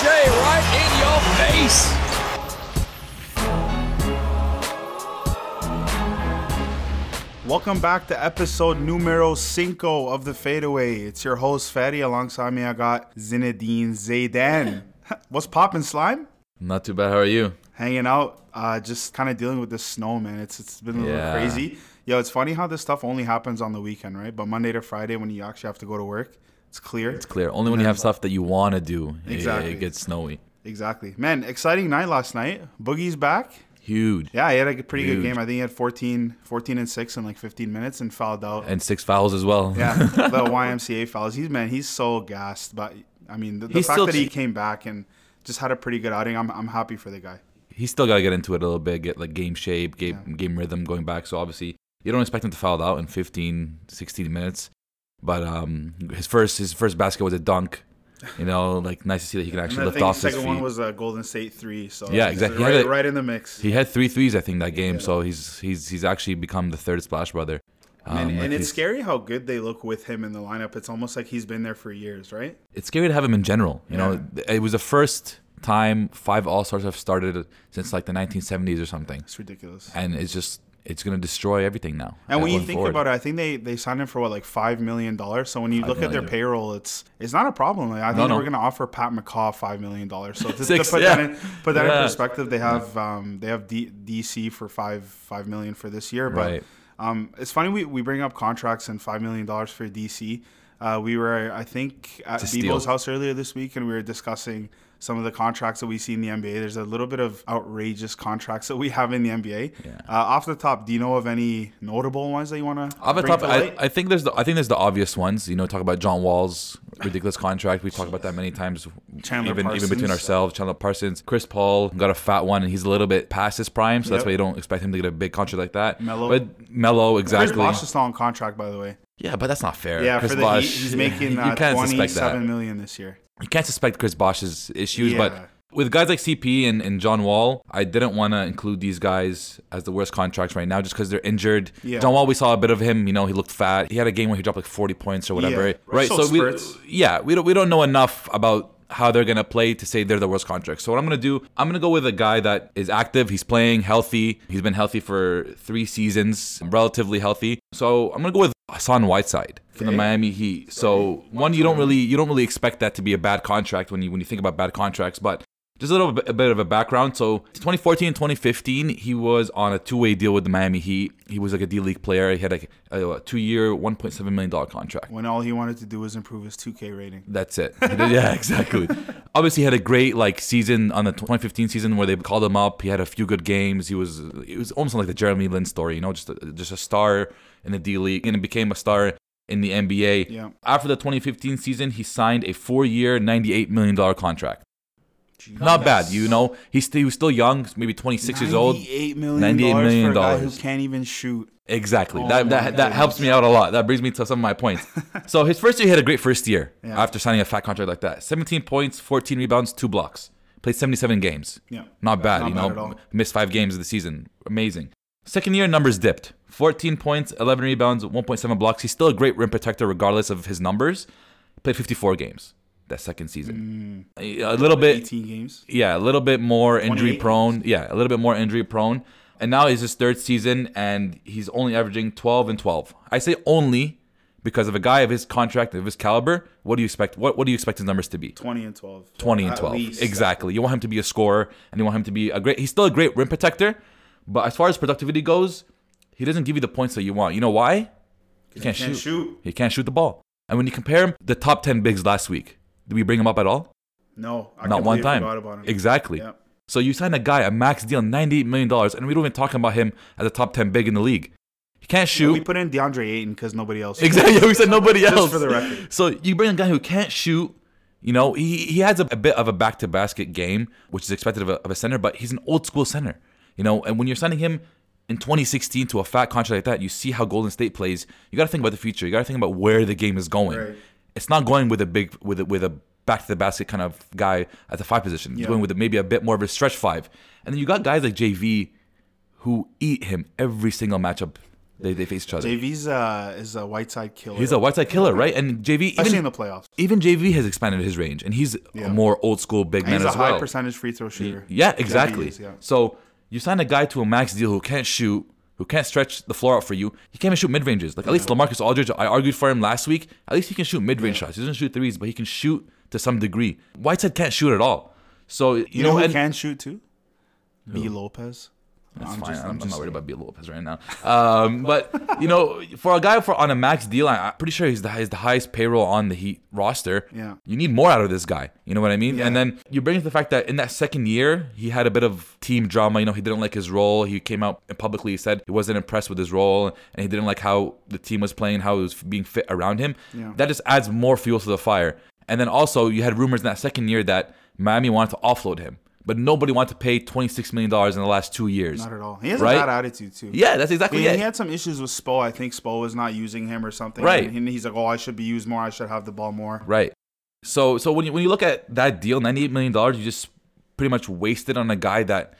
J right in your face. Welcome back to episode numero cinco of the Fadeaway. It's your host Fady. Alongside me, I got Zinedine Zaydan. What's poppin', slime? Not too bad. How are you? Hanging out, uh, just kind of dealing with the snow, man. It's it's been a little Yeah. crazy. Yo, it's funny how this stuff only happens on the weekend, right? But Monday to Friday, when you actually have to go to work, it's clear. It's clear. Only when you have stuff that you want to do, it- Exactly. it, gets snowy. Exactly, man. Exciting night last night. Boogie's back. Huge. Yeah, he had a pretty good game. I think he had 14, 14 and six in like 15 minutes and fouled out. And six fouls as well. Yeah, the YMCA fouls. He's man, he's so gassed. But I mean, the, the fact that he came back and just had a pretty good outing, I'm I'm happy for the guy. He's still got to get into it a little bit, get like game shape, game, game rhythm going back. So obviously, you don't expect him to foul out in 15, 16 minutes. But um, his first his first basket was a dunk. You know, like nice to see that he can actually lift off the his second one was a Golden State three. So Yeah, exactly. Right, it- right in the mix. he had three threes, I think, that game. So he's he's he's actually become the third splash brother. Um, and, like and it's scary how good they look with him in the lineup. It's almost like he's been there for years, right? it's scary to have him in general. You know, it was the first time five All Stars have started since like the 1970s or something, It's ridiculous. and it's just it's gonna destroy everything now. And when you think forward. about it, I think they, they signed him for what like five million dollars. So when you look at their payroll, it's it's not a problem. Like, I think No, no. we're gonna offer Pat McCaw five million dollars. So to, to put yeah. that in put that Yeah. in perspective, they have um, they have D, DC for five five million for this year. But Right. um, it's funny we, we bring up contracts and five million dollars for DC. Uh, we were I think at. Bebo's house earlier this week, and we were discussing some of the contracts that we see in the NBA. There's a little bit of outrageous contracts that we have in the NBA. Yeah. Uh, off the top, do you know of any notable ones that you want to? Off the top, I, I think there's the I think there's the obvious ones. You know, talk about John Wall's ridiculous contract. We talked about that many times, Chandler even even between ourselves. Chandler Parsons, Chris Paul got a fat one, and he's a little bit past his prime, so that's why you don't expect him to get a big contract like that. Melo. but Chris exactly. Bosh is still on contract, by the way. Yeah, but that's not fair. Yeah, Chris for the Bosh, Heat, he's making uh, twenty-seven million this year. you can't suspect Chris Bosh's issues, Yeah. but with guys like CP and, and John Wall, I didn't want to include these guys as the worst contracts right now just because they're injured. Yeah. John Wall, we saw a bit of him. You know, he looked fat. He had a game where he dropped like 40 points or whatever. Yeah. Right. So we, yeah, we don't we don't know enough about how they're gonna play to say they're the worst contract. So what I'm gonna do, I'm gonna go with a guy that is active. He's playing healthy. He's been healthy for three seasons, relatively healthy. So I'm gonna go with Hassan Whiteside from the Miami Heat. So one, you don't really you don't really expect that to be a bad contract when you when you think about bad contracts, but just a little bit, a bit of a background. So 2014 and 2015, he was on a two-way deal with the Miami Heat. He was like a D League player. He had like a, a two-year, 1.7 million dollar contract. When all he wanted to do was improve his 2K rating. That's it. Yeah, exactly. Obviously, he had a great like season on the 2015 season where they called him up. He had a few good games. He was it was almost like the Jeremy Lin story, you know, just a, just a star in the D League and it became a star in the NBA. Yeah. After the 2015 season, he signed a four-year, 98 million dollar Not bad, you know. He's st- he was still young, maybe 26 years old. Ninety-eight million. $98 million for a guy who can't even shoot. Exactly. Oh that that, that helps me out a lot. That brings me to some of my points. so his first year, he had a great first year Yeah. after signing a fat contract like that. 17 points, 14 rebounds, two blocks. Played 77 games. Yeah. Not bad, Not you bad know. Missed five games of the season. Amazing. Second year, numbers dipped. 14 points, 11 rebounds, 1.7 blocks. He's still a great rim protector regardless of his numbers. Played 54 games that second season. Mm. A little bit Eighteen games. yeah, a little bit more injury 28 prone. Yeah, a little bit more injury prone. And now he's his third season, and he's only averaging 12 and 12. I say only because of a guy of his contract, of his caliber. What do you expect? What What do you expect his numbers to be? Twenty and twelve. 20 and 12. least. Exactly. You want him to be a scorer, and you want him to be a great. He's still a great rim protector, but as far as productivity goes, he doesn't give you the points that you want. You know why? He can't, Can't shoot. shoot. He can't shoot the ball. And when you compare him, the top 10 bigs last week, did we bring him up at all? No, I Not one time. Forgot about him. Exactly. Yeah. So you sign a guy, a max deal, $98 million, and we don't even talk about him as a top 10 big in the league. He can't shoot We put in DeAndre Ayton because nobody else. Exactly. We said nobody Just else. for the record. So you bring a guy who can't shoot. You know, he, he has a, a bit of a back to basket game, which is expected of a, of a center, but he's an old school center. You know, and when you're signing him in 2016 to a fat contract like that, you see how Golden State plays. You got to think about the future. You got to think about where the game is going. Right. It's not going with a big with a, with a back to the basket kind of guy at the five position. Yeah. going with a, maybe a bit more of a stretch five. And then you got guys like JV who eat him every single matchup they, they face each other. JV's uh, is a Whiteside killer. He's a Whiteside killer, right? And JV especially even in the playoffs. even JV has expanded his range, and he's Yeah. a more old school big And man he's a high percentage free throw shooter. Yeah, exactly. is, yeah. So you sign a guy to a max deal who can't shoot, who can't stretch the floor out for you. He can't even shoot mid ranges. Like at least Lamarcus Aldridge, I argued for him last week. At least he can shoot mid range shots. He doesn't shoot threes, but he can shoot to some degree. Whiteside can't shoot at all. So you, You know, know, who and can shoot too? B Lopez. That's I'm fine. just- I'm, I'm just not worried about Bill Lopez right now. Um, but you know, for a guy for on a max deal, I'm pretty sure he's the he's the highest payroll on the Heat roster. Yeah. you need more out of this guy. You know what I mean? Yeah. And then you bring into the fact that in that second year, he had a bit of team drama. You know, he didn't like his role. He came out and publicly said he wasn't impressed with his role, and he didn't like how the team was playing, how it was being fit around him. Yeah. That just adds more fuel to the fire. And then also, you had rumors in that second year that Miami wanted to offload him, but nobody wanted to pay twenty six million dollars in the last two years. Not at all. He has Right? a bad attitude too. Yeah, that's exactly He, it. he had some issues with Spo. I think Spo was not using him or something. Right. And he's like, oh, I should be used more. I should have the ball more. Right. So so when you when you look at that deal, ninety eight million dollars, you just pretty much wasted on a guy that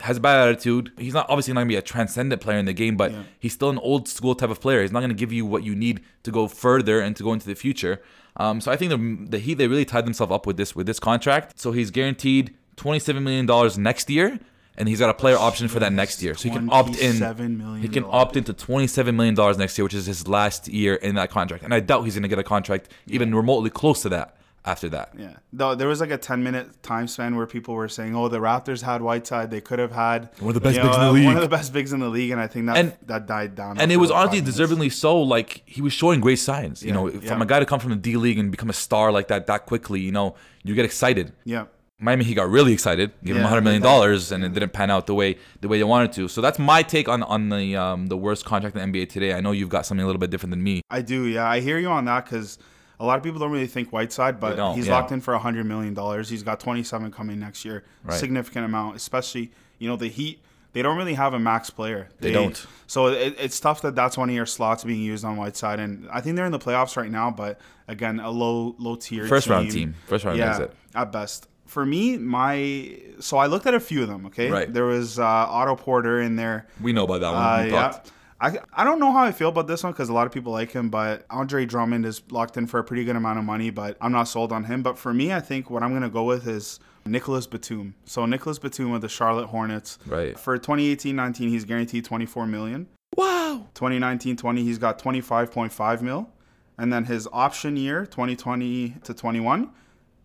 has a bad attitude. He's not obviously not gonna be a transcendent player in the game, but Yeah. he's still an old school type of player. He's not gonna give you what you need to go further and to go into the future. Um, so I think the the Heat they really tied themselves up with this with this contract. So he's guaranteed twenty seven million dollars next year. And he's got a player option for that next year, so he can opt in. $27 million. He can opt into twenty-seven million dollars next year, which is his last year in that contract. And I doubt he's going to get a contract even remotely close to that after that. Yeah. Though there was like a 10 minute time span where people were saying, "Oh, the Raptors had Whiteside. They could have had One of the best you know, bigs in the uh, league." One of the best bigs in the league." And I think that And- that died down. And it was about honestly five minutes. deservingly so. Like he was showing great signs. You Yeah, know, yeah. from a guy to come from the D League and become a star like that that quickly. You know, you get excited. Yeah. Miami he got really excited, gave him Yeah, hundred million they did. dollars, and it didn't pan out the way the way they wanted to. So that's my take on on the um, the worst contract in the NBA today. I know you've got something a little bit different than me. I do. Yeah. I hear you on that because a lot of people don't really think Whiteside, but he's yeah. locked in for $100 million. He's got 27 coming next year. Right. Significant amount, especially, you know, the Heat. They don't really have a max player. They don't. So it, it's tough that that's one of your slots being used on Whiteside, and I think they're in the playoffs right now. But again, a low low tier First round team. First round yeah, exit. at best. For me, my so I looked at a few of them. Okay, Right. There was uh, Otto Porter in there. We know about that one. Uh, yeah. I, I don't know how I feel about this one because a lot of people like him, but Andre Drummond is locked in for a pretty good amount of money, but I'm not sold on him. But for me, I think what I'm going to go with is Nicolas Batum. So Nicolas Batum of the Charlotte Hornets. Right. For 2018-19, he's guaranteed 24 million. Wow. 2019-20, he's got 25.5 mil. And then his option year, 2020 to 21,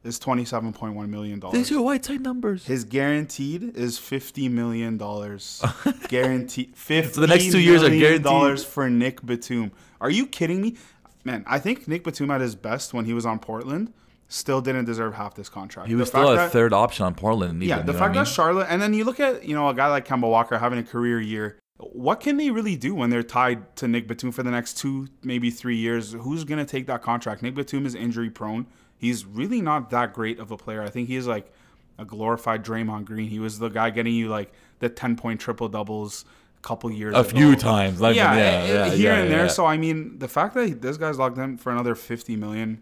is 27.1 million dollars. These are white Whiteside numbers. His guaranteed is fifty million dollars. guaranteed fifty. So the next two years are guaranteed. dollars for Nick Batum. Are you kidding me, man? I think Nick Batum at his best when he was on Portland still didn't deserve half this contract. He was The still a that- third option on Portland. Even, Yeah, you the know fact what I that Charlotte, and then you look at you know a guy like Kemba Walker having a career year. What can they really do when they're tied to Nick Batum for the next two, maybe three years? Who's gonna take that contract? Nick Batum is injury prone. He's really not that great of a player. I think he's like a glorified Draymond Green. He was the guy getting you like the ten point triple doubles a couple years. A ago. few times, like, yeah, yeah, eh, yeah, here yeah, and there. yeah. So I mean, the fact that this guy's locked in for another fifty million,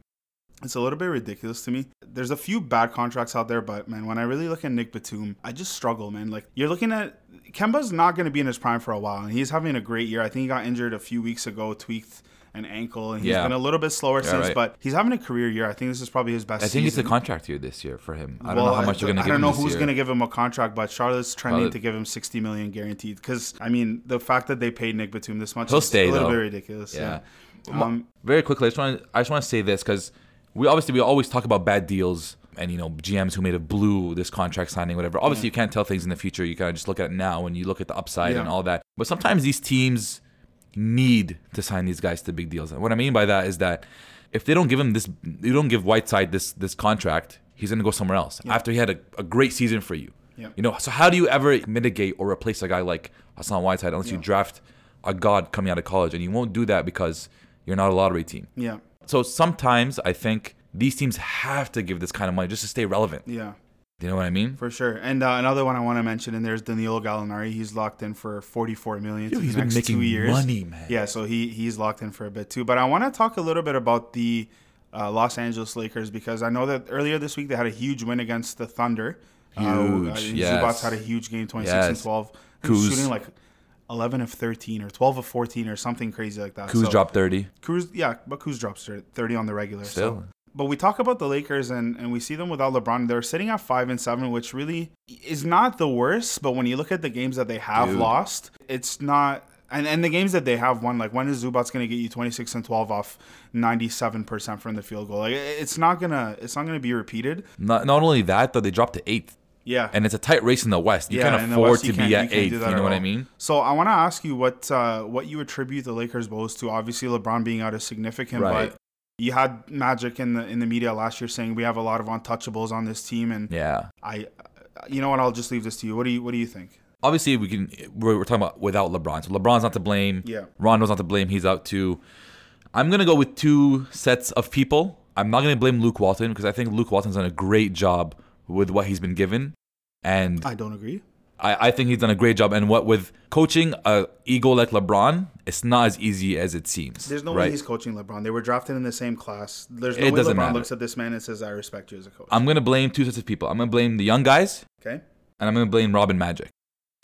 it's a little bit ridiculous to me. There's a few bad contracts out there, but man, when I really look at Nick Batum, I just struggle, man. Like you're looking at Kemba's not going to be in his prime for a while, and he's having a great year. I think he got injured a few weeks ago, tweaked an ankle, and he's Yeah. been a little bit slower since. right. but he's having a career year. I think this is probably his best. I think it's a contract year this year for him. I don't Well, know how much they're going to I don't know who's going to give him a contract, but Charlotte's trending Charlotte- to give him 60 million guaranteed. Because I mean, the fact that they paid Nick Batum this much He'll is stay, a little though. bit ridiculous. Yeah. Yeah. Um, Very quickly, I just want to I just want to say this because we obviously we always talk about bad deals and you know GMs who made a blue this contract signing whatever. Obviously, you can't tell things in the future. You kind of just look at it now and you look at the upside Yeah. and all that. But sometimes these teams need to sign these guys to big deals. And what I mean by that is that if they don't give him this, you don't give Whiteside this this contract, he's going to go somewhere else after he had a, a great season for you. Yeah. You know, so how do you ever mitigate or replace a guy like Hassan Whiteside unless you draft a god coming out of college, and you won't do that because you're not a lottery team. yeah. So sometimes I think these teams have to give this kind of money just to stay relevant. Yeah. Do you know what I mean? For sure. And uh, another one I want to mention, and there's Danilo Gallinari. He's locked in for 44 million to he's the been next making two years. money, man. Yeah, so he he's locked in for a bit too. But I want to talk a little bit about the uh, Los Angeles Lakers because I know that earlier this week they had a huge win against the Thunder. Huge, Uh, uh, yes. Zubac had a huge game, 26 and Yes. 12. He was Kuz. shooting like 11 of 13 or 12 of 14 or something crazy like that. Kuz So- dropped 30. Kuz, yeah, but Kuz drops 30 on the regular. Still. So. But we talk about the Lakers and, and we see them without LeBron. They're sitting at five and seven, which really is not the worst. But when you look at the games that they have Dude. lost, it's not. And, and the games that they have won, like when is Zubac going to get you 26 and 12 off 97% from the field goal? Like it's not gonna it's not gonna be repeated. Not, not only that, though, they dropped to eighth. Yeah. And it's a tight race in the West. You Yeah, can't afford West, to you be you at eighth. that You know what I mean? So I want to ask you what uh, what you attribute the Lakers' woes to. Obviously, LeBron being out is significant, Right. but you had Magic in the in the media last year saying we have a lot of untouchables on this team, and Yeah. I, you know what? I'll just leave this to you. What do you what do you think? Obviously, we can. We're, we're talking about without LeBron. So LeBron's not to blame. Yeah. Rondo's not to blame. He's out too. I'm gonna go with two sets of people. I'm not gonna blame Luke Walton because I think Luke Walton's done a great job with what he's been given, and I don't agree. I, I think he's done a great job. And what with coaching a ego like LeBron, it's not as easy as it seems. There's no right? way he's coaching LeBron. They were drafted in the same class. There's no It way LeBron matter. looks at this man and says, "I respect you as a coach." I'm gonna blame two sets of people. I'm gonna blame the young guys okay. and I'm gonna blame Robin Magic.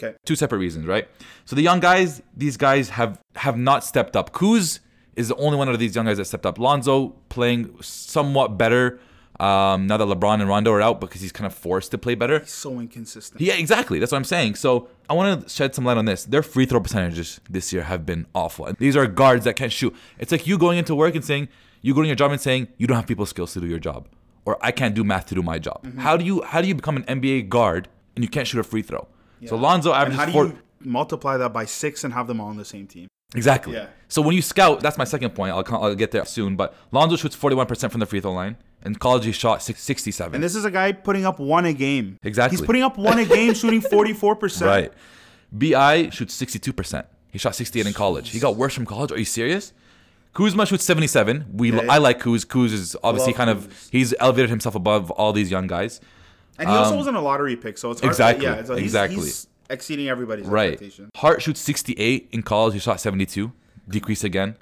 Okay. Two separate reasons, right? So the young guys, these guys have have not stepped up. Kuz is the only one of these young guys that stepped up. Lonzo playing somewhat better um, now that LeBron and Rondo are out because he's kind of forced to play better. He's so inconsistent. Yeah, exactly. That's what I'm saying. So I want to shed some light on this. Their free throw percentages this year have been awful. And these are guards that can't shoot. It's like you going into work and saying you go to your job and saying you don't have people skills to do your job, or I can't do math to do my job. Mm-hmm. How do you how do you become an NBA guard and you can't shoot a free throw? So Lonzo And averages how do four. you multiply that by six and have them all on the same team? Exactly. Yeah. So when you scout, that's my second point. I'll, I'll get there soon. But Lonzo shoots 41% from the free throw line. In college, he shot 67. And this is a guy putting up one a game. Exactly. He's putting up one a game, shooting 44%. Right. Bi shoots 62%. He shot 68 in college. He got worse from college. Are you serious? Kuzma shoots 77. We Okay. I like Kuz. Kuz is obviously Love kind Kuz. of he's elevated himself above all these young guys. And he also um, wasn't a lottery pick, so it's hard exactly, To, yeah, so he's, exactly. He's exceeding everybody's Right. expectation. Hart shoots 68 in college. He shot 72. Decrease again.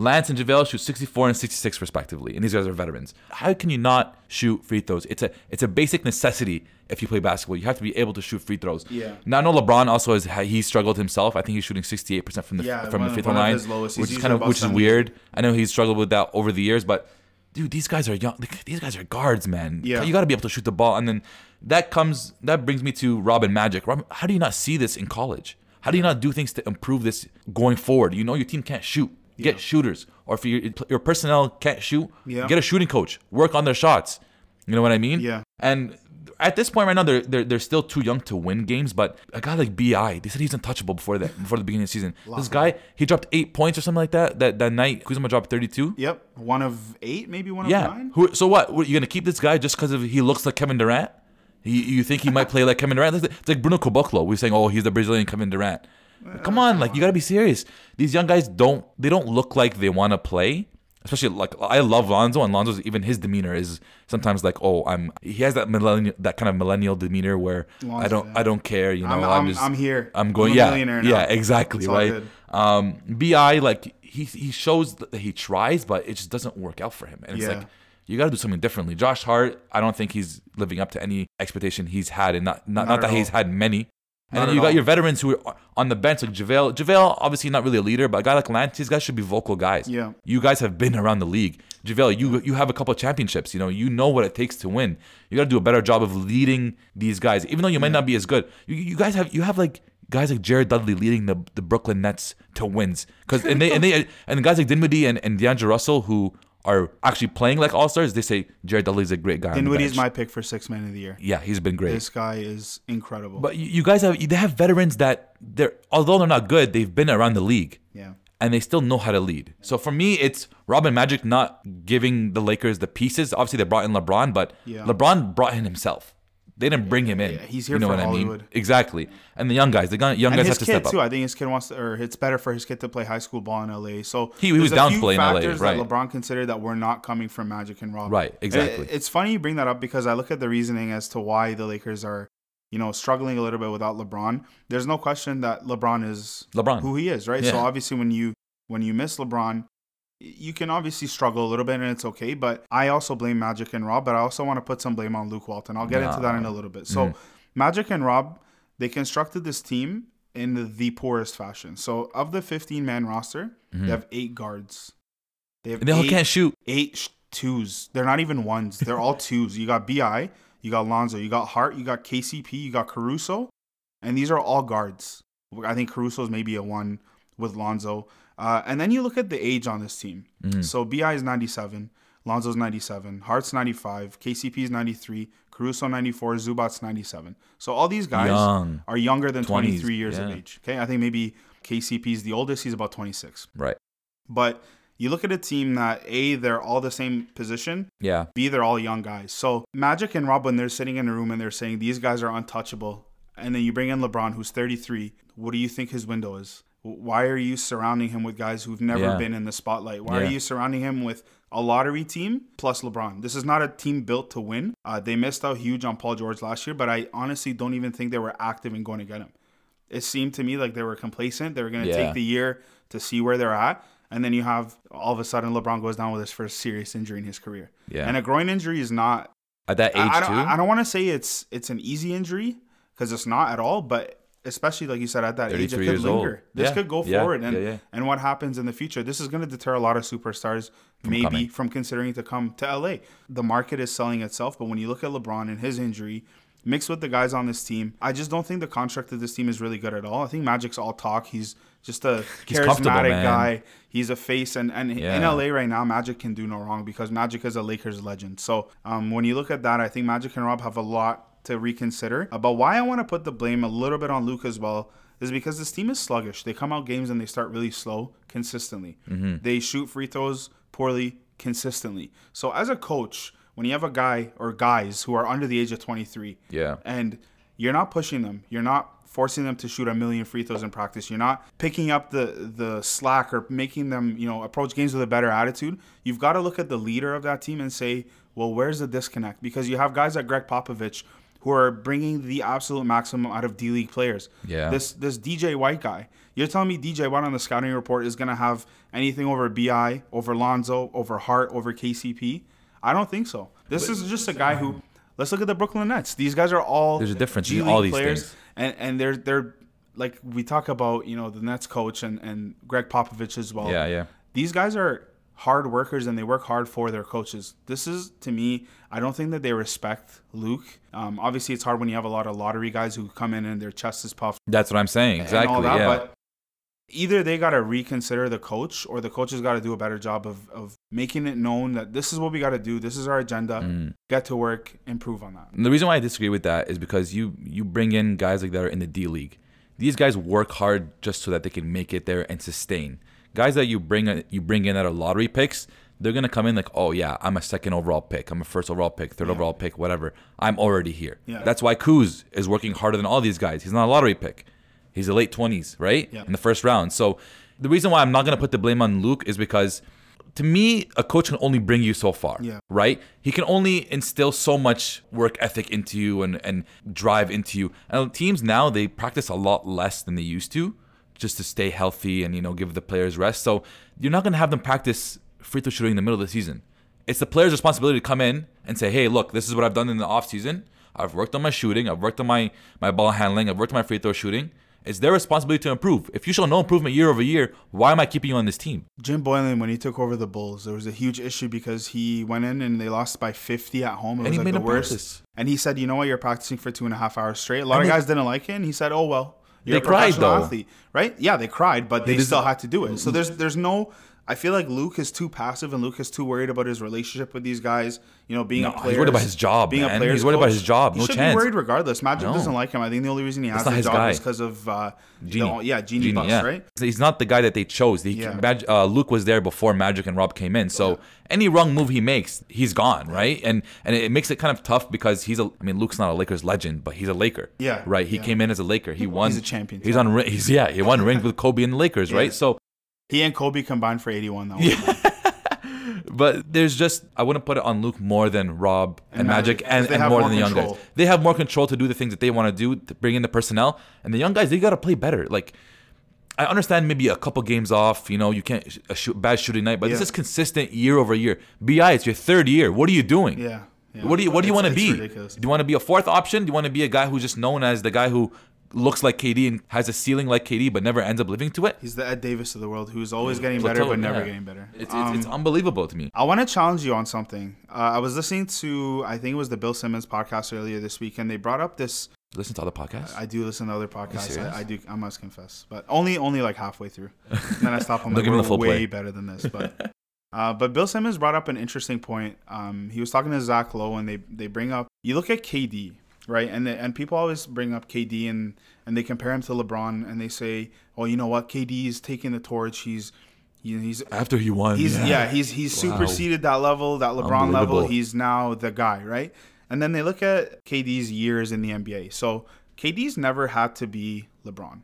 Lance and JaVale shoot 64 and 66 respectively, and these guys are veterans. How can you not shoot free throws? It's a it's a basic necessity if you play basketball. You have to be able to shoot free throws. Yeah. Now I know LeBron also has he struggled himself. I think he's shooting 68 percent from the Yeah, from one- the free throw line. He's which is kind of which is weird. I know he's struggled with that over the years, but dude, these guys are young. These guys are guards, man. Yeah. you got to be able to shoot the ball, and then that comes that brings me to Robin Magic. Robin, how do you not see this in college? How do you not do things to improve this going forward? You know your team can't shoot. Get shooters, or if your your personnel can't shoot, Yeah. get a shooting coach. Work on their shots. You know what I mean? Yeah. And at this point right now, they're they're, they're still too young to win games. But a guy like Bi, they said he's untouchable before that before the beginning of the season. This guy, he dropped eight points or something like that. That that night, Kuzma dropped thirty two. Yep. One of eight, maybe one of Yeah. nine. Who, so what? what? You gonna keep this guy just because of he looks like Kevin Durant? You, you think he might play like Kevin Durant? It's like- it's like Bruno Caboclo. We're saying, oh, he's the Brazilian Kevin Durant. Come on, like you gotta be serious. These young guys don't they don't look like they want to play. Especially like I love Lonzo and Lonzo's even his demeanor is sometimes like oh I'm he has that millennial that kind of millennial demeanor where I don't yeah. I don't care you know I'm, I'm, I'm, just I'm here. I'm going a yeah millionaire now. yeah exactly It's all right good. um Bi like he he shows that he tries but it just doesn't work out for him and it's Yeah. like you got to do something differently. Josh Hart, I don't think he's living up to any expectation he's had, and not not, Not not, at that he's had many. And then you got all. your veterans who are on the bench, like JaVale. JaVale, obviously not really a leader, but a guy like Lance, these guys should be vocal guys. Yeah. You guys have been around the league. JaVale, you you have a couple of championships. You know, you know what it takes to win. You got to do a better job of leading these guys, even though you might not be as good. You, you guys have you have like guys like Jared Dudley leading the, the Brooklyn Nets to wins. Cause and they and they and guys like Dinwiddie and, and D'Angelo Russell who are actually playing like all stars, they say Jared Dudley's a great guy. on the Dinwiddie's my pick for six man of the year. yeah, he's been great. This guy is incredible. But you, you guys have they have veterans that they're although they're not good, they've been around the league yeah. and they still know how to lead. So for me, it's Robin Magic not giving the Lakers the pieces. Obviously, they brought in LeBron, but Yeah. LeBron brought in himself. They didn't bring him in. yeah, he's here you know for what I Hollywood. mean? Exactly. And the young guys, the young And guys have to step up. too. I think his kid wants to, or it's better for his kid to play high school ball in LA. So He- he was down to play in LA, right. that LeBron considered that were not coming from Magic and Rob. Right, exactly. It- it's funny you bring that up because I look at the reasoning as to why the Lakers are, you know, struggling a little bit without LeBron. There's no question that LeBron is LeBron. who he is, right? So obviously when you when you miss LeBron, you can obviously struggle a little bit and it's okay. But I also blame Magic and Rob, but I also want to put some blame on Luke Walton. I'll get into that in a little bit. So Mm-hmm. Magic and Rob, they constructed this team in the poorest fashion. So of the 15 man roster, they have eight guards. They have they all can't shoot. eight sh- twos. They're not even ones. They're all twos. You got Bi, you got Lonzo, you got Hart, you got KCP, you got Caruso, and these are all guards. I think Caruso is maybe a one with Lonzo. Uh, and then you look at the age on this team. So Bi is 97, Lonzo's 97, Hart's 95, KCP is 93, Caruso 94, Zubac's 97. So all these guys Young. are younger than 20s, 23 years of age. Okay, I think maybe KCP is the oldest. He's about 26. Right. But you look at a team that A, they're all the same position, Yeah. B, they're all young guys. So Magic and Rob, when they're sitting in a room and they're saying these guys are untouchable, and then you bring in LeBron, who's 33, what do you think his window is? Why are you surrounding him with guys who've never Yeah. been in the spotlight? Why Yeah. are you surrounding him with a lottery team plus LeBron? This is not a team built to win. Uh, they missed out huge on Paul George last year, but I honestly don't even think they were active in going to get him. It seemed to me like they were complacent. They were going to Yeah. take the year to see where they're at. And then you have all of a sudden LeBron goes down with his first serious injury in his career. Yeah. And a groin injury is not At that age I, I don't, too. I don't want to say it's it's an easy injury because it's not at all, but especially like you said at that age, it could years old. This Yeah, could go yeah, forward, and yeah, yeah. and what happens in the future? This is going to deter a lot of superstars, maybe coming. from considering to come to LA. The market is selling itself, but when you look at LeBron and his injury. Mixed with the guys on this team, I just don't think the construct of this team is really good at all. I think Magic's all talk. He's just a charismatic guy. He's a face, and, and in LA right now, Magic can do no wrong because Magic is a Lakers legend. So um, when you look at that, I think Magic and Rob have a lot to reconsider. Uh, But why I want to put the blame a little bit on Luke as well is because this team is sluggish. They come out games and they start really slow consistently. Mm-hmm. They shoot free throws poorly consistently. So as a coach, when you have a guy or guys who are under the age of 23, Yeah. and you're not pushing them, you're not forcing them to shoot a million free throws in practice. You're not picking up the the slack or making them, you know, approach games with a better attitude. You've got to look at the leader of that team and say, well, where's the disconnect? Because you have guys like Gregg Popovich who are bringing the absolute maximum out of D League players. Yeah. This this DJ White guy. You're telling me DJ White on the scouting report is gonna have anything over Bi, over Lonzo, over Hart, over KCP? I don't think so. This is just a guy who. Let's look at the Brooklyn Nets. These guys are all There's a difference G in all these players, things. and and they're they're like we talk about you know the Nets coach and and Gregg Popovich as well. Yeah, yeah. These guys are hard workers and they work hard for their coaches. This is to me, I don't think that they respect Luke. Um, obviously, it's hard when you have a lot of lottery guys who come in and their chest is puffed That's what I'm saying. Exactly. that. yeah. But either they got to reconsider the coach or the coach has got to do a better job of, of making it known that this is what we got to do. This is our agenda. Mm. Get to work, improve on that. And the reason why I disagree with that is because you you bring in guys like that are in the D League. These guys work hard just so that they can make it there and sustain. Guys that you bring you bring in that are lottery picks, they're gonna come in like, oh yeah, I'm a second overall pick, I'm a first overall pick, third overall pick, whatever. I'm already here. Yeah. That's why Kuz is working harder than all these guys. He's not a lottery pick. He's a late twenties, right? Yeah. In the first round. So the reason why I'm not gonna put the blame on Luke is because to me, a coach can only bring you so far Yeah. right? He can only instill so much work ethic into you and, and drive into you. And teams now they practice a lot less than they used to, just to stay healthy and you know give the players rest. So you're not gonna have them practice free throw shooting in the middle of the season. It's the player's responsibility to come in and say, "Hey, look, this is what I've done in the off season. I've worked on my shooting. I've worked on my my ball handling. I've worked on my free throw shooting." It's their responsibility to improve. If you show no improvement year over year, why am I keeping you on this team? Jim Boylan, when he took over the Bulls, there was a huge issue because he went in and they lost by 50 at home. It And was he like made the worst. practice. And he said, "You know what? You're practicing for two and a half hours straight." A lot And of they- guys didn't like it, and he said, "Oh well." You're They a cried, though. athlete, right? Yeah, they cried, but they doesn't- still had to do it. So there's there's no. I feel like Luke is too passive, and Luke is too worried about his relationship with these guys. You know, being No, a player. he's worried about his job, Being man. a player. He's worried about his job. He No should chance. be worried regardless. Magic No. doesn't like him. I think the only reason he has the his job guy. is because of uh, Jeanie. the- yeah, Jeanie, Buss, yeah. right? He's not the guy that they chose. He, Yeah. Mag- uh, Luke was there before Magic and Rob came in. So any wrong move he makes, he's gone, right? And and it makes it kind of tough because he's a. I mean, Luke's not a Lakers legend, but he's a Laker. Yeah, Right. He yeah. came in as a Laker. He won. He's a champion, He's on. He's yeah. He won rings with Kobe and the Lakers, right? So, He and Kobe combined for 81 though. but there's just I wouldn't put it on Luke more than Rob and, And Magic, and, and more more than the young guys. They have more control to do the things that they want to do, to bring in the personnel, and the young guys they got to play better. Like. I understand maybe a couple games off, you know, you can't a shoot, bad shooting night, but this is consistent year over year. Bi, it's your third year. What are you doing? Yeah. yeah. What do you What do you want to be? ridiculous. Do you want to be a fourth option? Do you want to be a guy who's just known as the guy who looks like KD and has a ceiling like KD, but never ends up living to it. He's the Ed Davis of the world, who's always getting better but never yeah. getting better. It's, it's, Um, it's unbelievable to me. I want to challenge you on something. Uh, I was listening to, I think it was the Bill Simmons podcast earlier this week, and they brought up this. Listen to other podcasts. I do listen to other podcasts. I, I do. I must confess, but only only like halfway through. then I stop. I'm like, give him we're the full way play." better than this. But uh, but Bill Simmons brought up an interesting point. Um, he was talking to Zach Lowe, and they they bring up. You look at KD, right? And the, and people always bring up KD, and and they compare him to LeBron, and they say, well, you know what? KD is taking the torch. He's you know, he's After he won, He's yeah, he's he's Wow. superseded that level, that LeBron level. He's now the guy, right? And then they look at KD's years in the NBA. So KD's never had to be LeBron.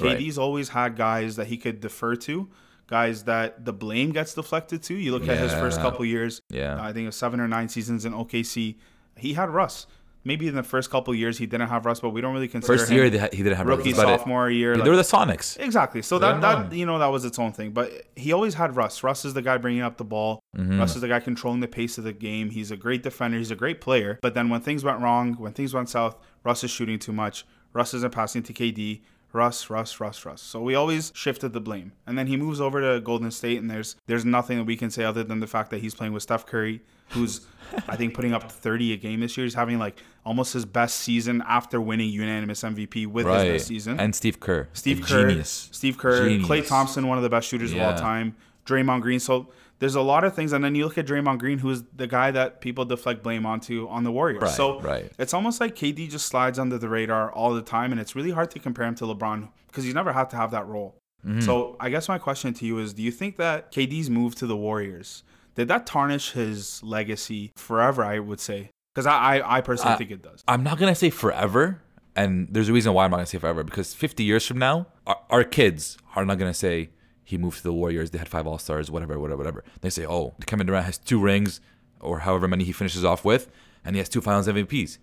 Right. KD's always had guys that he could defer to, guys that the blame gets deflected to. You look at his first couple years. Yeah. I think it was seven or nine seasons in OKC. He had Russ. Maybe in the first couple years he didn't have Russ, but we don't really consider First him year ha- he didn't have rookie Russ, but it- sophomore year. They like- were the Sonics. Exactly. So that, that you know that was its own thing. But he always had Russ. Russ is the guy bringing up the ball. Mm-hmm. Russ is the guy controlling the pace of the game. He's a great defender. He's a great player. But then when things went wrong, when things went south, Russ is shooting too much. Russ isn't passing to KD. Russ, Russ, Russ, Russ. So we always shifted the blame. And then he moves over to Golden State, and there's there's nothing that we can say other than the fact that he's playing with Steph Curry, who's I think putting up 30 a game this year. He's having like almost his best season after winning unanimous MVP with his best season. And Steve Kerr. Steve Kerr, Genius. Steve Kerr, Genius. Klay Thompson, one of the best shooters of all time. Draymond Green. So there's a lot of things, and then you look at Draymond Green, who's the guy that people deflect blame onto on the Warriors. Right, so right. it's almost like KD just slides under the radar all the time, and it's really hard to compare him to LeBron because he's never had to have that role. Mm-hmm. So I guess my question to you is: Do you think that KD's move to the Warriors did that tarnish his legacy forever? I would say because I, I I personally I- think it does. I'm not gonna say forever, and there's a reason why I'm not gonna say forever because 50 years from now, our, our kids are not gonna say he moved to the Warriors. They had five All Stars, whatever, whatever, whatever. They say, oh, Kevin Durant has two rings, or however many he finishes off with, and he has two Finals MVPs.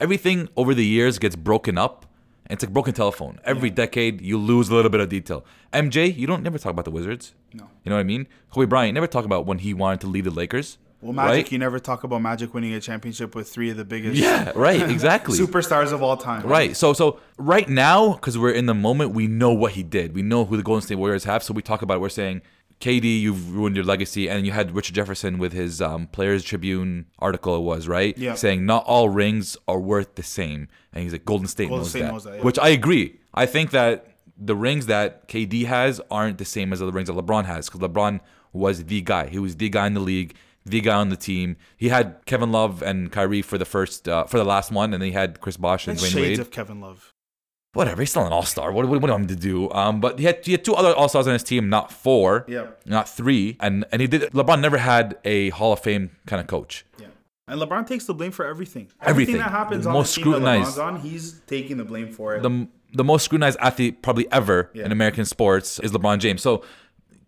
Everything over the years gets broken up. And it's like broken telephone. Every decade, you lose a little bit of detail. MJ, you don't never talk about the Wizards. No. You know what I mean? Kobe Bryant never talk about when he wanted to leave the Lakers. Well, Magic, right? you never talk about Magic winning a championship with three of the biggest Yeah, right, exactly. superstars of all time. Right. So so right now, because we're in the moment, we know what he did. We know who the Golden State Warriors have. So we talk about it. We're saying, KD, you've ruined your legacy, and you had Richard Jefferson with his um, Players Tribune article. It was right, Yeah. saying not all rings are worth the same, and he's like Golden State, Golden knows, State that. knows that, yeah. which I agree. I think that the rings that KD has aren't the same as the rings that LeBron has, because LeBron was the guy. He was the guy in the league. The guy on the team. He had Kevin Love and Kyrie for the first, uh, for the last one, and then he had Chris Bosh and That's Dwyane shades Wade of Kevin Love. whatever. He's still an all star. What, what, what do you want him to do? Um, but he had he had two other all stars on his team, not four, Yeah. not three, and and he did. LeBron never had a Hall of Fame kind of coach. Yeah. And LeBron takes the blame for everything. Everything. that happens The on most the team that scrutinized. LeBron's on, he's taking the blame for it. The the most scrutinized athlete probably ever Yeah. in American sports is LeBron James. So.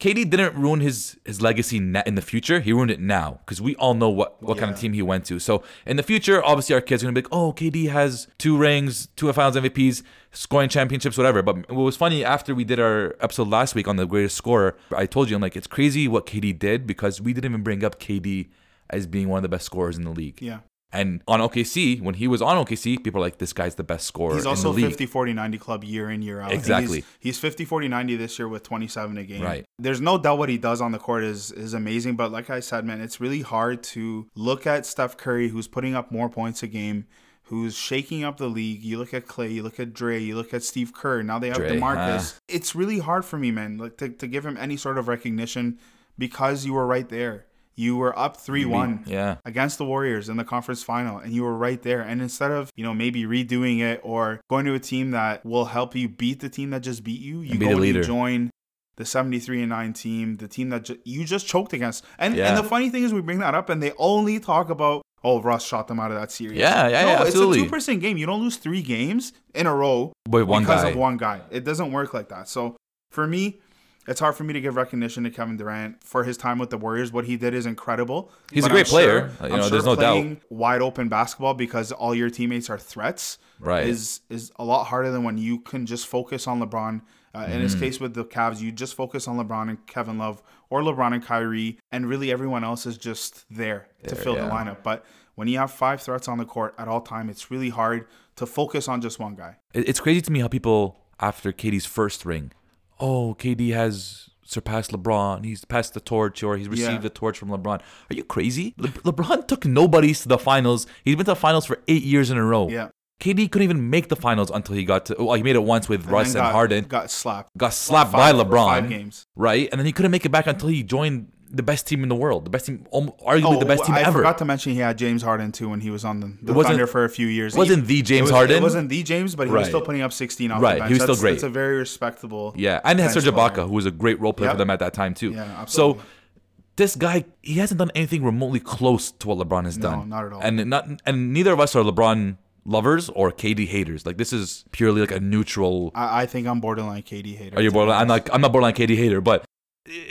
KD didn't ruin his his legacy in the future. He ruined it now because we all know what, what kind of team he went to. So in the future, obviously our kids are gonna be like, "Oh, KD has two rings, two Finals MVPs, scoring championships, whatever." But what was funny after we did our episode last week on the greatest scorer, I told you I'm like, it's crazy what KD did because we didn't even bring up KD as being one of the best scorers in the league. yeah. And on OKC, when he was on OKC, people are like, "This guy's the best scorer He's in also the league." 50 40 90 club year in, year out. Exactly. He's, he's 50 40 90 this year with 27 a game. Right. There's no doubt what he does on the court is is amazing. But like I said, man, it's really hard to look at Steph Curry, who's putting up more points a game. Who's shaking up the league? You look at Clay, you look at Dre, you look at Steve Kerr. Now they have Dre, Demarcus. huh? It's really hard for me, man, like to, to give him any sort of recognition because you were right there. You were up three one yeah. against the Warriors in the conference final, and you were right there. And instead of you know maybe redoing it or going to a team that will help you beat the team that just beat you, you And go and you join the 73 and 9 team, the team that ju- you just choked against. And Yeah. and the funny thing is, we bring that up, and they only talk about oh Russ shot them out of that series. Yeah, yeah, no, yeah, absolutely. It's a two percent game. You don't lose three games in a row because guy. of one guy. It doesn't work like that. So for me. It's hard for me to give recognition to Kevin Durant for his time with the Warriors. What he did is incredible. He's a great I'm player. Sure, You know, sure there's no doubt. playing Wide open basketball because all your teammates are threats. Right. Is is a lot harder than when you can just focus on LeBron. Uh, in his Mm-hmm. case with the Cavs, you just focus on LeBron and Kevin Love, or LeBron and Kyrie, and really everyone else is just there, to There, fill the lineup. But when you have five threats on the court at all time, it's really hard to focus on just one guy. It's crazy to me how people after KD's first ring, oh, KD has surpassed LeBron. He's passed the torch, or he's received Yeah. the torch from LeBron. Are you crazy? Le- LeBron took nobodies to the finals. He's been to the finals for eight years in a row. Yeah. KD couldn't even make the finals until he got to. Well, he made it once with Russ then and got, Harden. got slapped. got slapped Five- by LeBron. Five games. Right, and then he couldn't make it back until he joined the best team in the world, the best team, arguably the oh, best team Oh, I ever. forgot to mention he had James Harden too when he was on the, the wasn't- Thunder for a few years. it wasn't the James it was, Harden. It wasn't the James, but he was still putting up 16 off Right, the bench. he was still great. That's a very respectable. Yeah, and he had Serge. Ibaka, who was a great role player Yep. for them at that time too. Yeah, absolutely. So this guy, he hasn't done anything remotely close to what LeBron has No, done. not at all. And not, and neither of us are LeBron lovers or KD haters. Like this is purely like a neutral. I, I think I'm borderline KD hater. Are you borderline? I'm like I'm not borderline KD hater, but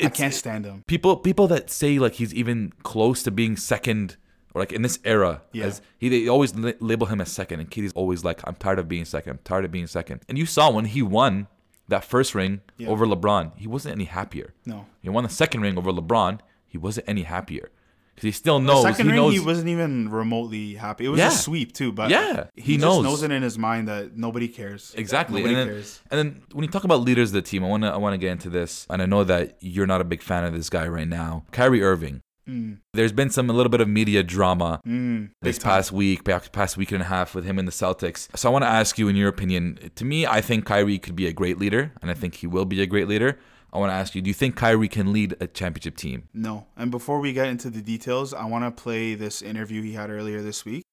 I can't stand him. people people that say like he's even close to being second or like in this era Yeah. as he they always li- label him as second and KD's always like I'm tired of being second I'm tired of being second and you saw when he won that first ring Yeah. over LeBron he wasn't any happier No. he won the second ring over LeBron he wasn't any happier because he still The knows second he ring, knows he wasn't even remotely happy. It was Yeah. a sweep too, but Yeah, he just knows. knows it in his mind that nobody cares. Exactly. Nobody and then, cares. and then when you talk about leaders of the team, I want to I want to get into this, and I know that you're not a big fan of this guy right now, Kyrie Irving. There's been some a little bit of media drama Mm, this past week, past past week and a half with him and the Celtics. So I want to ask you, in your opinion, to me, I think Kyrie could be a great leader, and I think he will be a great leader. I want to ask you, do you think Kyrie can lead a championship team? No. And before we get into the details, I want to play this interview he had earlier this week.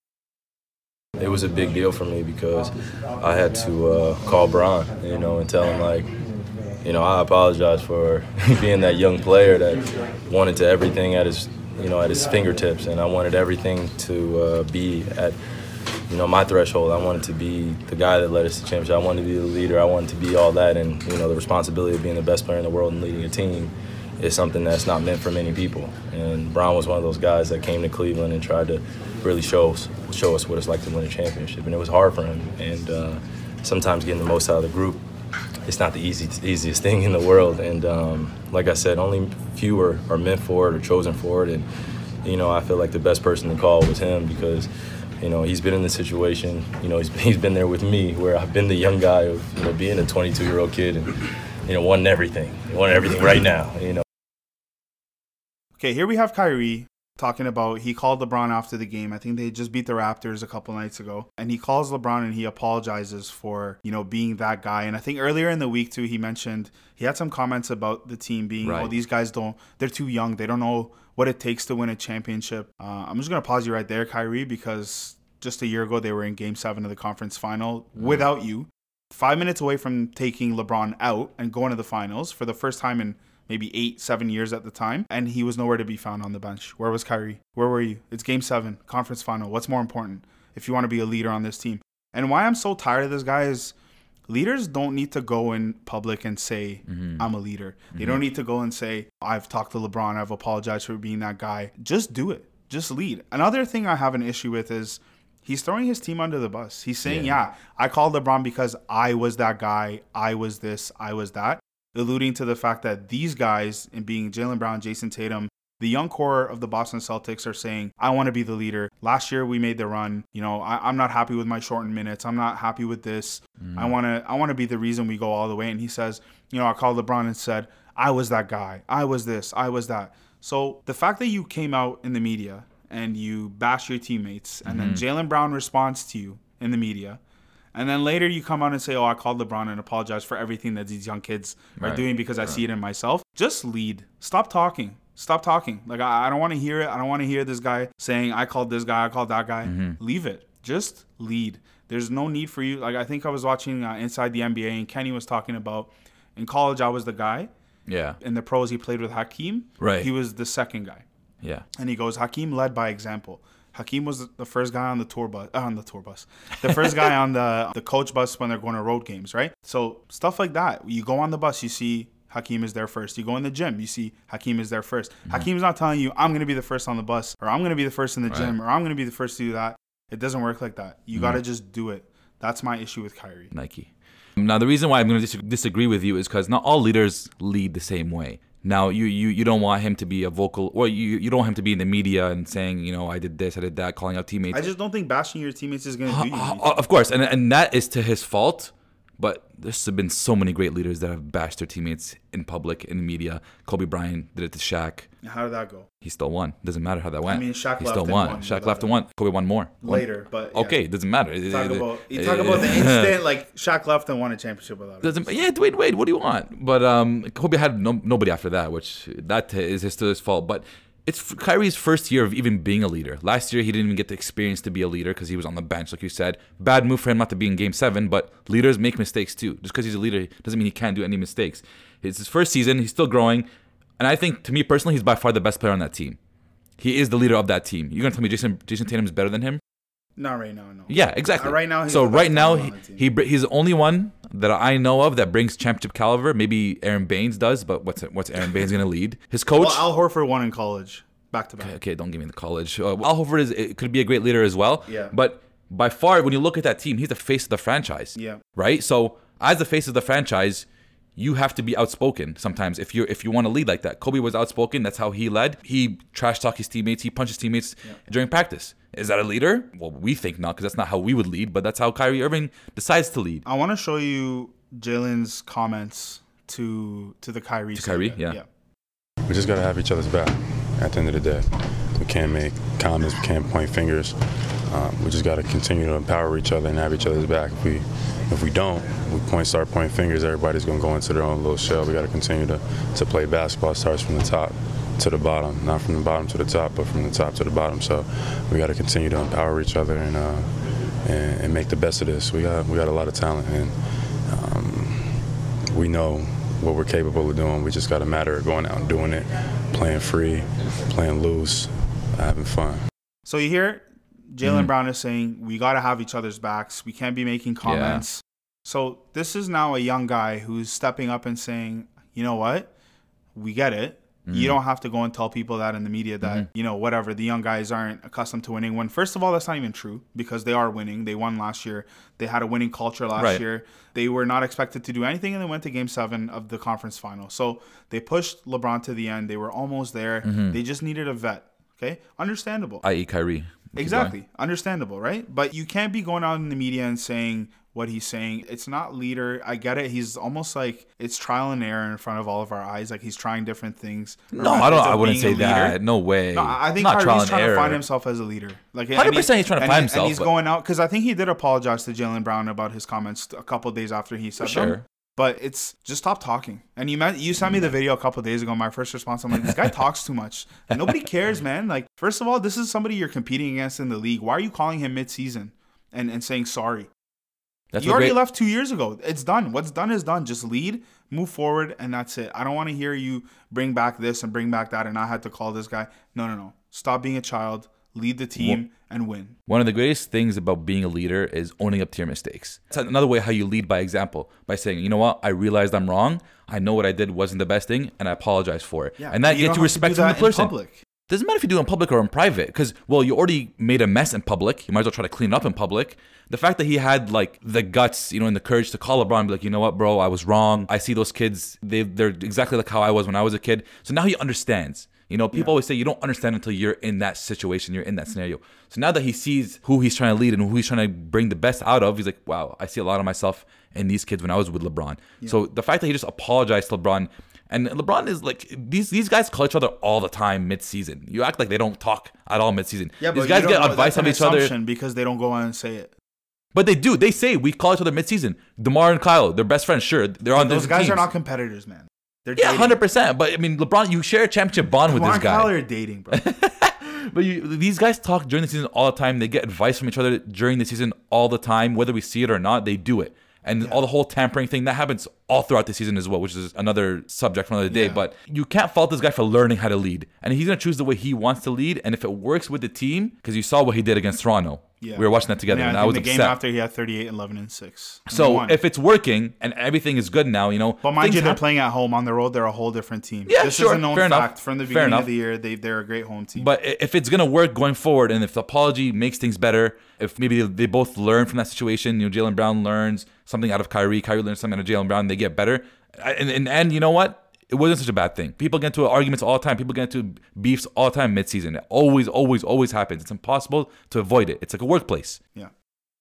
It was a big deal for me because I had to uh, call Bron, you know, and tell him like, you know, I apologize for being that young player that wanted to everything at his, you know, at his fingertips, and I wanted everything to uh, be at, you know, my threshold. I wanted to be the guy that led us to championship. I wanted to be the leader. I wanted to be all that, and you know, the responsibility of being the best player in the world and leading a team is something that's not meant for many people. And Bron was one of those guys that came to Cleveland and tried to really show us, show us what it's like to win a championship. And it was hard for him. And uh, sometimes getting the most out of the group, it's not the easy, easiest thing in the world. And um, like I said, only few are, are meant for it or chosen for it. And you know, I feel like the best person to call was him because. You know, he's been in this situation. You know, he's, he's been there with me, where I've been the young guy of you know being a 22 year old kid and you know wanting everything, wanting everything right now. You know. Okay, here we have Kyrie talking about he called LeBron after the game. I think they just beat the Raptors a couple nights ago. And he calls LeBron and he apologizes for, you know, being that guy. And I think earlier in the week too he mentioned he had some comments about the team being, oh, Right. oh, these guys don't they're too young. They don't know what it takes to win a championship. Uh, I'm just gonna pause you right there, Kyrie, because just a year ago they were in game seven of the conference final without you. Five minutes away from taking LeBron out and going to the finals for the first time in maybe eight, seven years at the time, and he was nowhere to be found on the bench. Where was Kyrie? Where were you? It's game seven, conference final. What's more important if you want to be a leader on this team? And why I'm so tired of this guy is leaders don't need to go in public and say, mm-hmm. I'm a leader. They don't mm-hmm. need to go and say, I've talked to LeBron, I've apologized for being that guy. Just do it. Just lead. Another thing I have an issue with is he's throwing his team under the bus. He's saying, yeah, I called LeBron because I was that guy, I was this, I was that alluding to the fact that these guys, and being Jaylen Brown, Jayson Tatum, the young core of the Boston Celtics are saying, I want to be the leader. Last year we made the run. You know, I, am not happy with my shortened minutes. I'm not happy with this. I mm. want to I want to be the reason we go all the way. And he says, you know, I called LeBron and said, I was that guy. I was this. I was that. So the fact that you came out in the media and you bash your teammates, and then mm-hmm. Jaylen Brown responds to you in the media, and then later you come out and say, "Oh, I called LeBron and apologize for everything that these young kids are doing because I see it in myself." Just lead. Stop talking. Stop talking. Like I, I don't want to hear it. I don't want to hear this guy saying, "I called this guy. I called that guy." Leave it. Just lead. There's no need for you. Like I think I was watching uh, Inside the NBA and Kenny was talking about in college I was the guy. Yeah, In the pros he played with Hakeem. Right. He was the second guy. yeah, And he goes, Hakeem led by example. Hakeem was the first guy on the tour bus, uh, on the tour bus, the first guy on the the coach bus when they're going to road games, right? So stuff like that. You go on the bus, you see Hakeem is there first. You go in the gym, you see Hakeem is there 1st mm-hmm. Hakeem's not telling you I'm gonna be the first on the bus, or I'm gonna be the first in the gym, or I'm gonna be the first to do that. It doesn't work like that. You gotta mm-hmm. just do it. That's my issue with Kyrie. Nike. Now, the reason why I'm going to disagree with you is because not all leaders lead the same way. Now you, you you don't want him to be a vocal, or you you don't want him to be in the media and saying you know I did this, I did that, calling out teammates. I just don't think bashing your teammates is going to do you. anything. Of course, and and that is to his fault. But there's been so many great leaders that have bashed their teammates in public, in the media. Kobe Bryant did it to Shaq. How did that go? He still won. Doesn't matter how that went. I mean, Shaq he left still won. won, Shaq left and won. Kobe won more. Later, but yeah. okay, it doesn't matter. Talk about you talk about the instant like Shaq left and won a championship without it. Doesn't yeah, Dwyane Wade. What do you want? But um, Kobe had no, nobody after that, which that is his, still his fault. But it's Kyrie's first year of even being a leader. Last year he didn't even get the experience to be a leader because he was on the bench, like you said. Bad move for him not to be in Game Seven. But leaders make mistakes too. Just because he's a leader doesn't mean he can't do any mistakes. It's his first season. He's still growing, and I think to me personally, he's by far the best player on that team. He is the leader of that team. You're gonna tell me Jayson Jayson Tatum is better than him? Not right now, no. Yeah, exactly. Uh, right now, he's so right now, he, he he's the only one that I know of that brings championship caliber. Maybe Aron Baynes does, but what's what's Aron Baynes gonna lead? His coach. Well, Al Horford won in college, back to back. okay, don't give me the college. Uh, Al Horford is it could be a great leader as well. Yeah. But by far, when you look at that team, he's the face of the franchise. Yeah. Right. So as the face of the franchise, you have to be outspoken sometimes if you if you want to lead like that. Kobe was outspoken. That's how he led. He trash talked his teammates. He punched his teammates during practice. Is that a leader? Well, we think not because that's not how we would lead. But that's how Kyrie Irving decides to lead. I want to show you Jaylen's comments to to the Kyrie. To Kyrie, yeah. yeah. We just gotta have each other's back. At the end of the day, we can't make comments. We can't point fingers. Um, we just gotta continue to empower each other and have each other's back. If we if we don't, we point start pointing fingers. Everybody's gonna go into their own little shell. We gotta continue to to play basketball. It starts from the top to the bottom, not from the bottom to the top, but from the top to the bottom. So we gotta continue to empower each other and uh, and, and make the best of this. We got we got a lot of talent and. Um, we know what we're capable of doing. We just got a matter of going out and doing it, playing free, playing loose, having fun. So you hear Jaylen Mhm. Brown is saying we got to have each other's backs. We can't be making comments. So this is now a young guy who's stepping up and saying, you know what, we get it. Mm-hmm. You don't have to go and tell people that in the media that you know whatever the young guys aren't accustomed to winning. When first of all, that's not even true because they are winning. They won last year. They had a winning culture last Right. year. They were not expected to do anything, and they went to Game Seven of the conference final. So they pushed LeBron to the end. They were almost there. Mm-hmm. They just needed a vet. Okay, understandable. I.e. Kyrie. Exactly. Understandable, right? But you can't be going out in the media and saying what he's saying. It's not leader. I get it. He's almost like it's trial and error in front of all of our eyes. Like he's trying different things. No, I don't. I wouldn't say being a leader. that. No way. No, I think not Kyrie's and trying error. to find himself as a leader. Like, 100% he- he's trying to find he- himself, And he's but- going out because I think he did apologize to Jaylen Brown about his comments a couple days after he said them. sure. But it's just stop talking. And you meant, you sent me the video a couple days ago. My first response, I'm like, this guy talks too much. Nobody cares, man. Like, first of all, this is somebody you're competing against in the league. Why are you calling him mid-season and, and saying sorry? That's you already great- left two years ago. It's done. What's done is done. Just lead, move forward, and that's it. I don't want to hear you bring back this and bring back that, and I had to call this guy. No, no, no. Stop being a child. Lead the team and win. One of the greatest things about being a leader is owning up to your mistakes. It's another way how you lead by example, by saying, you know what, I realized I'm wrong. I know what I did wasn't the best thing, and I apologize for it. Yeah, and that you gets you have to do respect from the person. public. Doesn't matter if you do it in public or in private, because well, you already made a mess in public. You might as well try to clean it up in public. The fact that he had like the guts, you know, and the courage to call LeBron, and be like, you know what, bro, I was wrong. I see those kids; they they're exactly like how I was when I was a kid. So now he understands. You know, people always say you don't understand until you're in that situation, you're in that scenario. So now that he sees who he's trying to lead and who he's trying to bring the best out of, he's like, wow, I see a lot of myself in these kids when I was with LeBron. So the fact that he just apologized to LeBron and LeBron is like these these guys call each other all the time mid-season. You act like they don't talk at all mid-season. Yeah, but these guys get know. advice from each other, because they don't go on and say it. but they do. They say we call each other mid-season. DeMar and Kyle, they're best friends. Sure, they're on Those guys are not competitors, man. They're Yeah, hundred percent. But I mean, LeBron, you share a championship bond with this guy. Are dating, bro. But you, these guys talk during the season all the time. They get advice from each other during the season all the time, whether we see it or not. They do it, and all the whole tampering thing that happens all throughout the season as well, which is another subject for another day. Yeah. But you can't fault this guy for learning how to lead, and he's gonna choose the way he wants to lead. And if it works with the team, because you saw what he did against Toronto, Yeah. we were watching that together, Yeah, and I I was the upset. game after he had 38, 11, and six. So won. if it's working and everything is good now, you know. But mind you, they're playing at home on the road. They're a whole different team. Yeah, this sure. is a known Fair enough. fact from the beginning of the year. They they're a great home team. But if it's gonna work going forward, and if the apology makes things better, if maybe they both learn from that situation, you know, Jaylen Brown learns something out of Kyrie, Kyrie learns something out of Jaylen Brown, they get better. And and, and you know what? it wasn't such a bad thing. People get into arguments all the time. People get into beefs all the time mid-season. It always, always, always happens. It's impossible to avoid it. It's like a workplace. Yeah.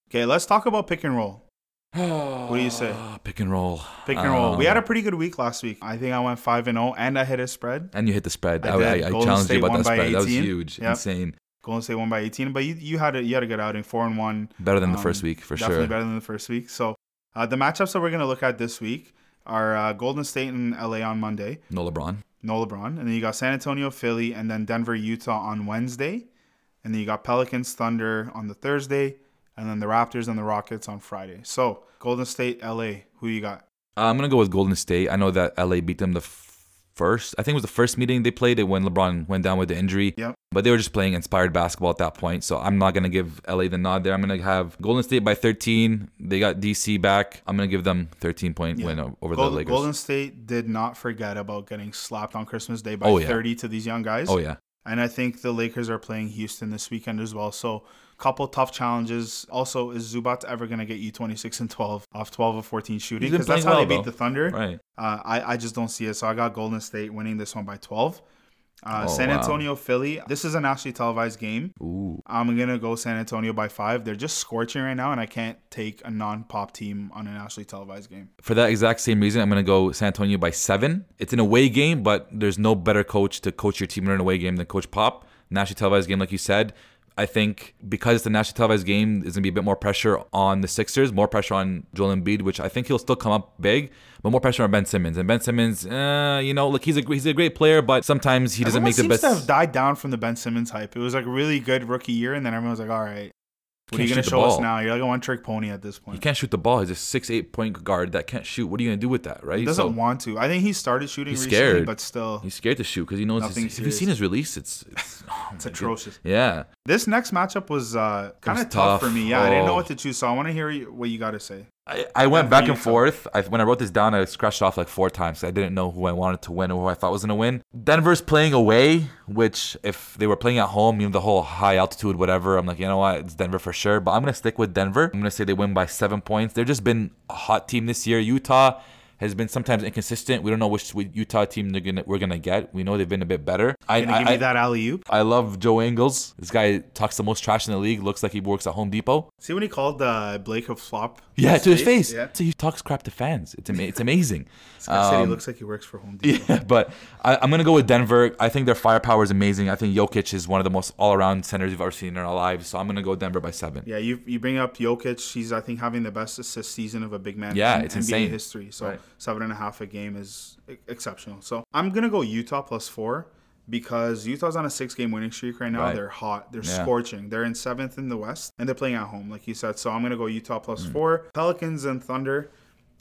Okay, let's talk about pick and roll. what do you say? Pick and roll. Pick and roll. We had Um, a pretty good week last week. I think I went five and zero, and I hit a spread. and you hit the spread. I I, I. I challenged State you about that spread. That was huge, Yep. insane. Golden State won by 18, but you you had a you had a good outing, four and one. Better than the Um, first week for definitely sure. better than the first week. So uh, the matchups that we're gonna look at this week are uh, Golden State and LA on Monday. No LeBron. No LeBron, and then you got San Antonio, Philly, and then Denver, Utah on Wednesday, and then you got Pelicans, Thunder on the Thursday, and then the Raptors and the Rockets on Friday. So Golden State, LA, who you got? Uh, I'm gonna go with Golden State. I know that LA beat them the f- first. I think it was the first meeting they played. It when LeBron went down with the injury. Yep. But they were just playing inspired basketball at that point. So I'm not gonna give LA the nod there. I'm gonna have Golden State by 13. They got DC back. I'm gonna give them 13 point Yeah. win over Gold- the Lakers. Golden State did not forget about getting slapped on Christmas Day by Oh, yeah. 30 to these young guys. oh yeah. And I think the Lakers are playing Houston this weekend as well. So, couple tough challenges. Also, is Zubac ever going to get you 26 and 12 off 12 of 14 shooting? Because that's how playing they beat though. the Thunder. Right. Uh, I, I just don't see it. So, I got Golden State winning this one by 12. Uh, Oh, San wow. Antonio, Philly. This is a nationally televised game. Ooh. I'm going to go San Antonio by five. They're just scorching right now, and I can't take a non pop team on a nationally televised game. For that exact same reason, I'm gonna go San Antonio by seven. It's an away game, but there's no better coach to coach your team in an away game than Coach Pop. National televised game, like you said. I think because it's a national televised game, there's gonna be a bit more pressure on the Sixers, more pressure on Joel Embiid, which I think he'll still come up big, but more pressure on Ben Simmons. And Ben Simmons, uh, you know, look, he's a he's a great player, but sometimes he doesn't Everyone make the seems best. to have died down from the Ben Simmons hype. It was like a really good rookie year, and then everyone was like, "All right, what are you gonna shoot the show us now? You're like a one trick pony at this point. He can't shoot the ball. He's a six eight point guard that can't shoot. What are you gonna do with that, right? He doesn't So- want to. I think he started shooting He's recently, scared. but still, He's scared to shoot because he knows. Nothing His, have you serious. seen his release? It's it's, oh it's my God. atrocious. Yeah. This next matchup was uh, kind of tough. tough. for me. Yeah, I didn't know Oh. what to choose, so I want to hear what you got to say. I, I went back and forth. I, when I wrote this down, I scratched it off like four times. I didn't know who I wanted to win or who I thought was going to win. Denver's playing away, which if they were playing at home, you know, the whole high altitude, whatever, I'm like, you know what, it's Denver for sure. But I'm going to stick with Denver. I'm going to say they win by seven points. They've just been a hot team this year. Utah has been sometimes inconsistent. We don't know which Utah team they're gonna we're gonna get. We know they've been a bit better. I, Gonna give I, me that alley oop. I love Joe Ingles. This guy talks the most trash in the league. Looks like he works at Home Depot. See when he called uh, Blake a flop? Yeah, to his face. Yeah. So he talks crap to fans. It's ama- it's amazing. This guy said he Um, looks like he works for Home Depot. Yeah, but I, I'm gonna go with Denver. I think their firepower is amazing. I think Jokic is one of the most all-around centers we've ever seen in our lives. So I'm gonna go Denver by seven. Yeah, you you bring up Jokic. He's I think having the best assist season of a big man Yeah, in it's NBA insane. history. So Right. Seven and a half a game is exceptional. So I'm gonna go Utah plus four because Utah's on a six game winning streak right now. Right. They're hot. They're Yeah. scorching. They're in seventh in the West and they're playing at home, like you said. So I'm gonna go Utah plus Mm. four. Pelicans and Thunder.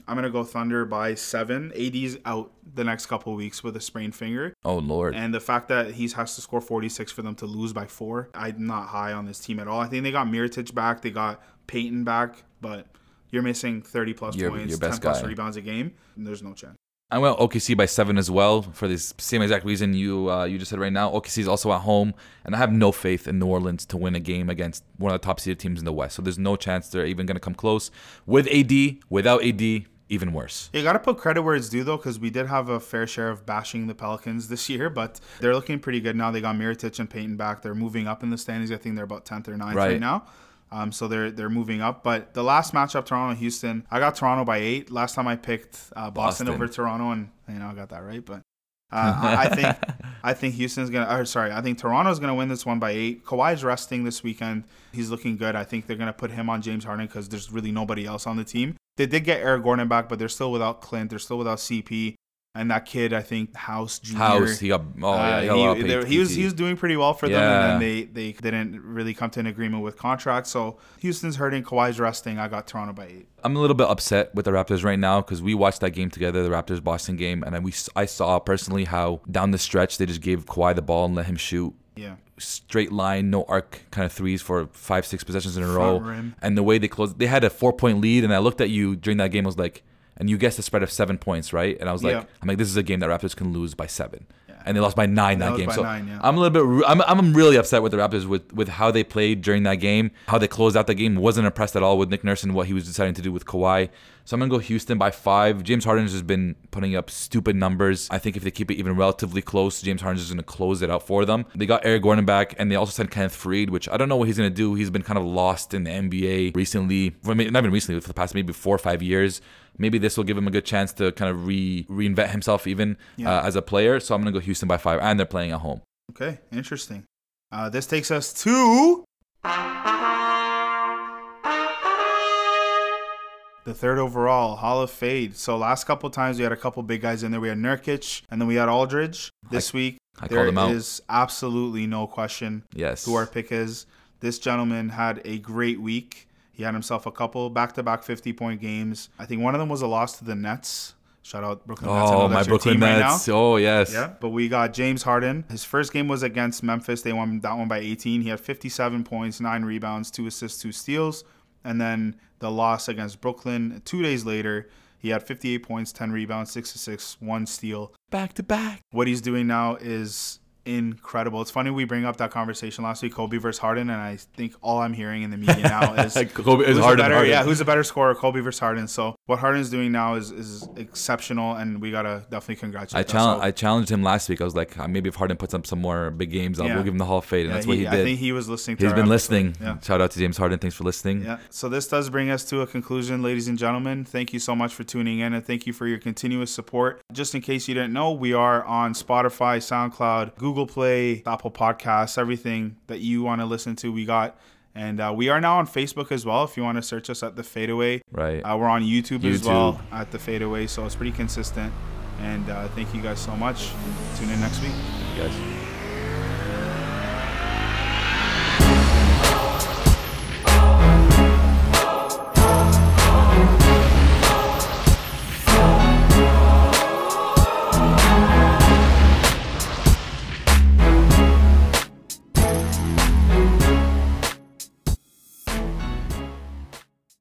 I'm gonna go Thunder by seven. AD's out the next couple weeks with a sprained finger. Oh lord. And the fact that he has to score 46 for them to lose by four, I'm not high on this team at all. I think they got Mirotic back, they got Payton back, but you're missing 30 plus Your- points, your 10 best plus guy. rebounds a game. There's no chance. I went OKC by seven as well for the same exact reason you uh, you just said right now. OKC is also at home, and I have no faith in New Orleans to win a game against one of the top seeded teams in the West. So there's no chance they're even gonna come close. With AD, without AD, even worse. You got to put credit where it's due, though, because we did have a fair share of bashing the Pelicans this year, but they're looking pretty good now. They got Mirotic and Payton back. They're moving up in the standings. I think they're about 10th or 9th right, Right. now. Um, so they're they're moving up. But the last matchup, Toronto Houston, I got Toronto by eight. Last time I picked uh, Boston, Boston. over Toronto, and you know I got that right. But uh, I, I think I think Houston's gonna. Or sorry, I think Toronto's gonna win this one by eight. Kawhi's resting this weekend. He's looking good. I think they're gonna put him on James Harden because there's really nobody else on the team. They did get Eric Gordon back, but they're still without Clint. They're still without CP. And that kid, I think House Jr. House, he got oh uh, yeah, he, got a he, they- he was he was doing pretty well for them, and then they they didn't really come to an agreement with contracts. So Houston's hurting. Kawhi's resting. I got Toronto by eight. I'm a little bit upset with the Raptors right now because we watched that game together, the Raptors Boston game, and then we I saw personally how down the stretch they just gave Kawhi the ball and let him shoot Yeah. straight line, no arc kind of threes for five, six possessions in a Front row. rim. And the way they closed, they had a four point lead, and I looked at you during that game. I was like, and you guessed the spread of seven points, right? And I was like, Yeah. I'm like, this is a game that Raptors can lose by seven. Yeah. and they lost by nine That that, game. so nine, yeah. I'm a little bit. I'm, I'm really upset with the Raptors with with how they played during that game, how they closed out the game. Wasn't impressed at all with Nick Nurse and what he was deciding to do with Kawhi. So I'm gonna go Houston by five. James Harden's has been putting up stupid numbers. I think if they keep it even relatively close, James Harden's is gonna close it out for them. They got Eric Gordon back, and they also signed Kenneth Faried, which I don't know what he's gonna do. He's been kind of lost in the NBA recently. I mean, not even recently, for the past maybe four or five years. Maybe this will give him a good chance to kind of re reinvent himself even Yeah. uh, as a player. So I'm gonna go Houston by five, and they're playing at home. Okay, interesting. Uh, this takes us to the third overall Hall of Fade. So last couple times we had a couple big guys in there. We had Nurkic and then we had Aldridge. This week I there is absolutely no question Yes. who our pick is. This gentleman had a great week. He had himself a couple back-to-back 50-point games. I think one of them was a loss to the Nets. Shout out Brooklyn Nets. Oh, my Brooklyn team right. Nets. oh, yes. Yeah, but we got James Harden. His first game was against Memphis. They won that one by 18. He had 57 points, nine rebounds, two assists, two steals. And then the loss against Brooklyn two days later, he had 58 points, 10 rebounds, six assists, one steal. Back to back. What he's doing now is incredible. It's funny we bring up that conversation last week, Kobe versus Harden, and I think all I'm hearing in the media now is Kobe is Harden. better, Harden. yeah, who's a better scorer, Kobe versus Harden. So what Harden's doing now is is exceptional, and we gotta definitely congratulate. I challenge, So- I challenged him last week. I was like, uh, maybe if Harden puts up some more big games, I'll Yeah. we'll give him the Hall of Fame. And Yeah, that's what he did. I think he was listening. To He's been episode. listening. Yeah. Shout out to James Harden. Thanks for listening. Yeah. So this does bring us to a conclusion, ladies and gentlemen. Thank you so much for tuning in and thank you for your continuous support. Just in case you didn't know, we are on Spotify, SoundCloud, Google Play, Apple Podcasts, everything that you want to listen to, we got. And uh, we are now on Facebook as well. If you want to search us at the Fadeaway, Right. uh, we're on YouTube, as well at the Fadeaway. So it's pretty consistent. And uh, thank you guys so much. Tune in next week. You guys.